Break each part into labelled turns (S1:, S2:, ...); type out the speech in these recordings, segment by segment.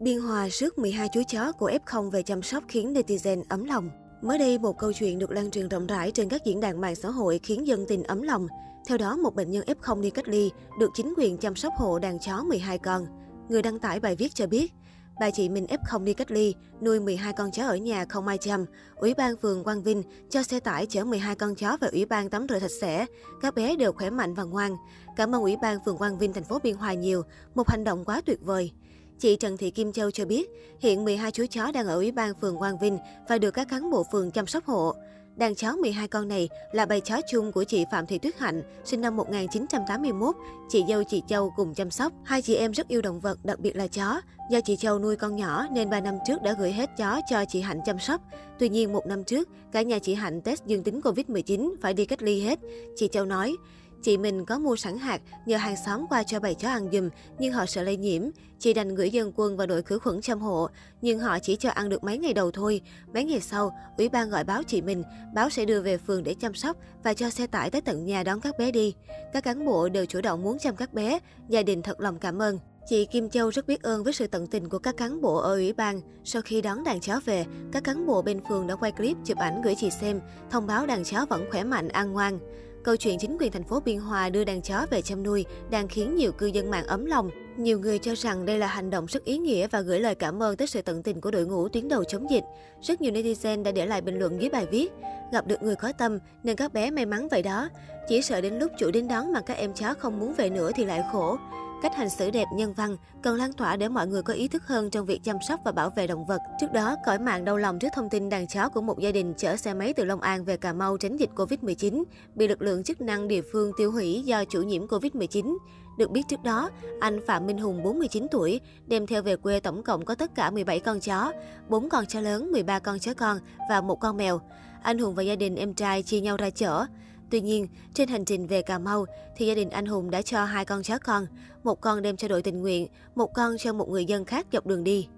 S1: Biên Hòa rước 12 chú chó của F0 về chăm sóc khiến netizen ấm lòng. Mới đây, một câu chuyện được lan truyền rộng rãi trên các diễn đàn mạng xã hội khiến dân tình ấm lòng. Theo đó, một bệnh nhân F0 đi cách ly được chính quyền chăm sóc hộ đàn chó 12 con. Người đăng tải bài viết cho biết, bà chị mình F0 đi cách ly, nuôi 12 con chó ở nhà không ai chăm. Ủy ban phường Quang Vinh cho xe tải chở 12 con chó về ủy ban tắm rửa sạch sẽ. Các bé đều khỏe mạnh và ngoan. Cảm ơn ủy ban phường Quang Vinh thành phố Biên Hòa nhiều, một hành động quá tuyệt vời. Chị Trần Thị Kim Châu cho biết, hiện 12 chú chó đang ở Ủy ban phường Quang Vinh và được các cán bộ phường chăm sóc hộ. Đàn chó 12 con này là bầy chó chung của chị Phạm Thị Tuyết Hạnh, sinh năm 1981, chị dâu chị Châu cùng chăm sóc. Hai chị em rất yêu động vật, đặc biệt là chó. Do chị Châu nuôi con nhỏ nên 3 năm trước đã gửi hết chó cho chị Hạnh chăm sóc. Tuy nhiên, một năm trước, cả nhà chị Hạnh test dương tính Covid-19, phải đi cách ly hết. Chị Châu nói, Chị mình có mua sẵn hạt, nhờ hàng xóm qua cho bầy chó ăn dùm, nhưng họ sợ lây nhiễm. Chị đành gửi dân quân và đội khử khuẩn chăm hộ, nhưng họ chỉ cho ăn được mấy ngày đầu thôi. Mấy ngày sau, ủy ban gọi báo chị mình, báo sẽ đưa về phường để chăm sóc và cho xe tải tới tận nhà đón các bé đi. Các cán bộ đều chủ động muốn chăm các bé, gia đình thật lòng cảm ơn. Chị Kim Châu rất biết ơn với sự tận tình của các cán bộ ở ủy ban. Sau khi đón đàn chó về, các cán bộ bên phường đã quay clip chụp ảnh gửi chị xem, thông báo đàn chó vẫn khỏe mạnh, an ngoan. Câu chuyện chính quyền thành phố Biên Hòa đưa đàn chó về chăm nuôi đang khiến nhiều cư dân mạng ấm lòng. Nhiều người cho rằng đây là hành động rất ý nghĩa và gửi lời cảm ơn tới sự tận tình của đội ngũ tuyến đầu chống dịch. Rất nhiều netizen đã để lại bình luận dưới bài viết. Gặp được người có tâm nên các bé may mắn vậy đó. Chỉ sợ đến lúc chủ đến đón mà các em chó không muốn về nữa thì lại khổ. Cách hành xử đẹp nhân văn cần lan tỏa để mọi người có ý thức hơn trong việc chăm sóc và bảo vệ động vật. Trước đó, cõi mạng đau lòng trước thông tin đàn chó của một gia đình chở xe máy từ Long An về Cà Mau tránh dịch Covid-19 bị lực lượng chức năng địa phương tiêu hủy do chủ nhiễm Covid-19. Được biết trước đó, anh Phạm Minh Hùng 49 tuổi đem theo về quê tổng cộng có tất cả 17 con chó, 4 con chó lớn, 13 con chó con và một con mèo. Anh Hùng và gia đình em trai chia nhau ra chở. Tuy nhiên, trên hành trình về Cà Mau thì gia đình anh Hùng đã cho hai con chó con, một con đem cho đội tình nguyện, một con cho một người dân khác dọc đường đi.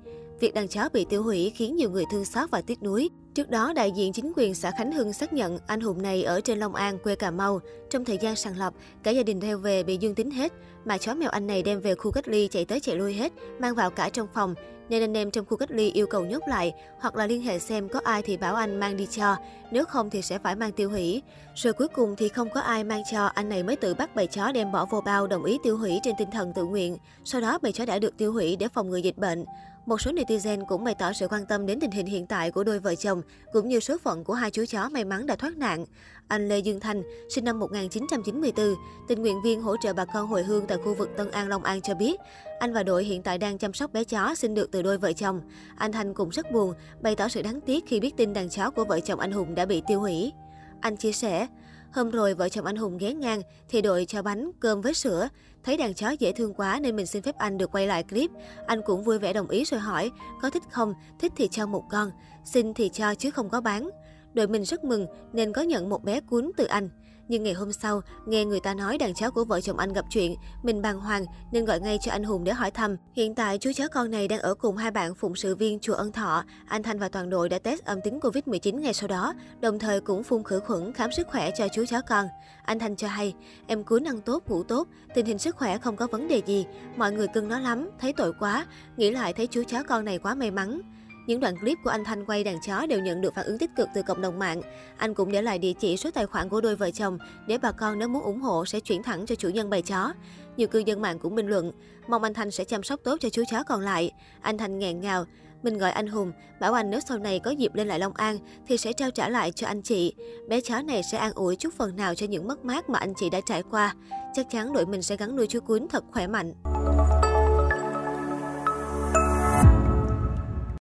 S1: Việc đàn chó bị tiêu hủy khiến nhiều người thương xót và tiếc nuối. Trước đó, đại diện chính quyền xã Khánh Hưng xác nhận anh Hùng này ở trên Long An, quê Cà Mau. Trong thời gian sàng lọc, cả gia đình theo về bị dương tính hết, mà chó mèo anh này đem về khu cách ly chạy tới chạy lui hết, mang vào cả trong phòng, nên anh em trong khu cách ly yêu cầu nhốt lại, hoặc là liên hệ xem có ai thì bảo anh mang đi cho, nếu không thì sẽ phải mang tiêu hủy. Rồi cuối cùng thì không có ai mang cho, anh này mới tự bắt bầy chó đem bỏ vô bao đồng ý tiêu hủy trên tinh thần tự nguyện. Sau đó bầy chó đã được tiêu hủy để phòng ngừa dịch bệnh. Một số netizen cũng bày tỏ sự quan tâm đến tình hình hiện tại của đôi vợ chồng, cũng như số phận của hai chú chó may mắn đã thoát nạn. Anh Lê Dương Thanh, sinh năm 1994, tình nguyện viên hỗ trợ bà con hồi hương tại khu vực Tân An, Long An cho biết, anh và đội hiện tại đang chăm sóc bé chó sinh được từ đôi vợ chồng. Anh Thanh cũng rất buồn, bày tỏ sự đáng tiếc khi biết tin đàn chó của vợ chồng anh Hùng đã bị tiêu hủy. Anh chia sẻ, Hôm rồi vợ chồng anh Hùng ghé ngang thì đội cho bánh, cơm với sữa. Thấy đàn chó dễ thương quá nên mình xin phép anh được quay lại clip. Anh cũng vui vẻ đồng ý rồi hỏi, có thích không? Thích thì cho một con, xin thì cho chứ không có bán. Đội mình rất mừng nên có nhận một bé cuốn từ anh. Nhưng ngày hôm sau, nghe người ta nói đàn cháu của vợ chồng anh gặp chuyện, mình bàng hoàng nên gọi ngay cho anh Hùng để hỏi thăm. Hiện tại, chú chó con này đang ở cùng hai bạn phụng sự viên chùa Ân Thọ. Anh Thanh và toàn đội đã test âm tính Covid-19 ngày sau đó, đồng thời cũng phun khử khuẩn khám sức khỏe cho chú chó con. Anh Thanh cho hay, em cuốn năng tốt, ngủ tốt, tình hình sức khỏe không có vấn đề gì. Mọi người cưng nó lắm, thấy tội quá, nghĩ lại thấy chú chó con này quá may mắn. Những đoạn clip của anh Thanh quay đàn chó đều nhận được phản ứng tích cực từ cộng đồng mạng. Anh cũng để lại địa chỉ số tài khoản của đôi vợ chồng để bà con nếu muốn ủng hộ sẽ chuyển thẳng cho chủ nhân bầy chó. Nhiều cư dân mạng cũng bình luận, mong anh Thanh sẽ chăm sóc tốt cho chú chó còn lại. Anh Thanh nghẹn ngào, mình gọi anh Hùng, bảo anh nếu sau này có dịp lên lại Long An thì sẽ trao trả lại cho anh chị. Bé chó này sẽ an ủi chút phần nào cho những mất mát mà anh chị đã trải qua. Chắc chắn đội mình sẽ gắn nuôi chú cuốn thật khỏe mạnh.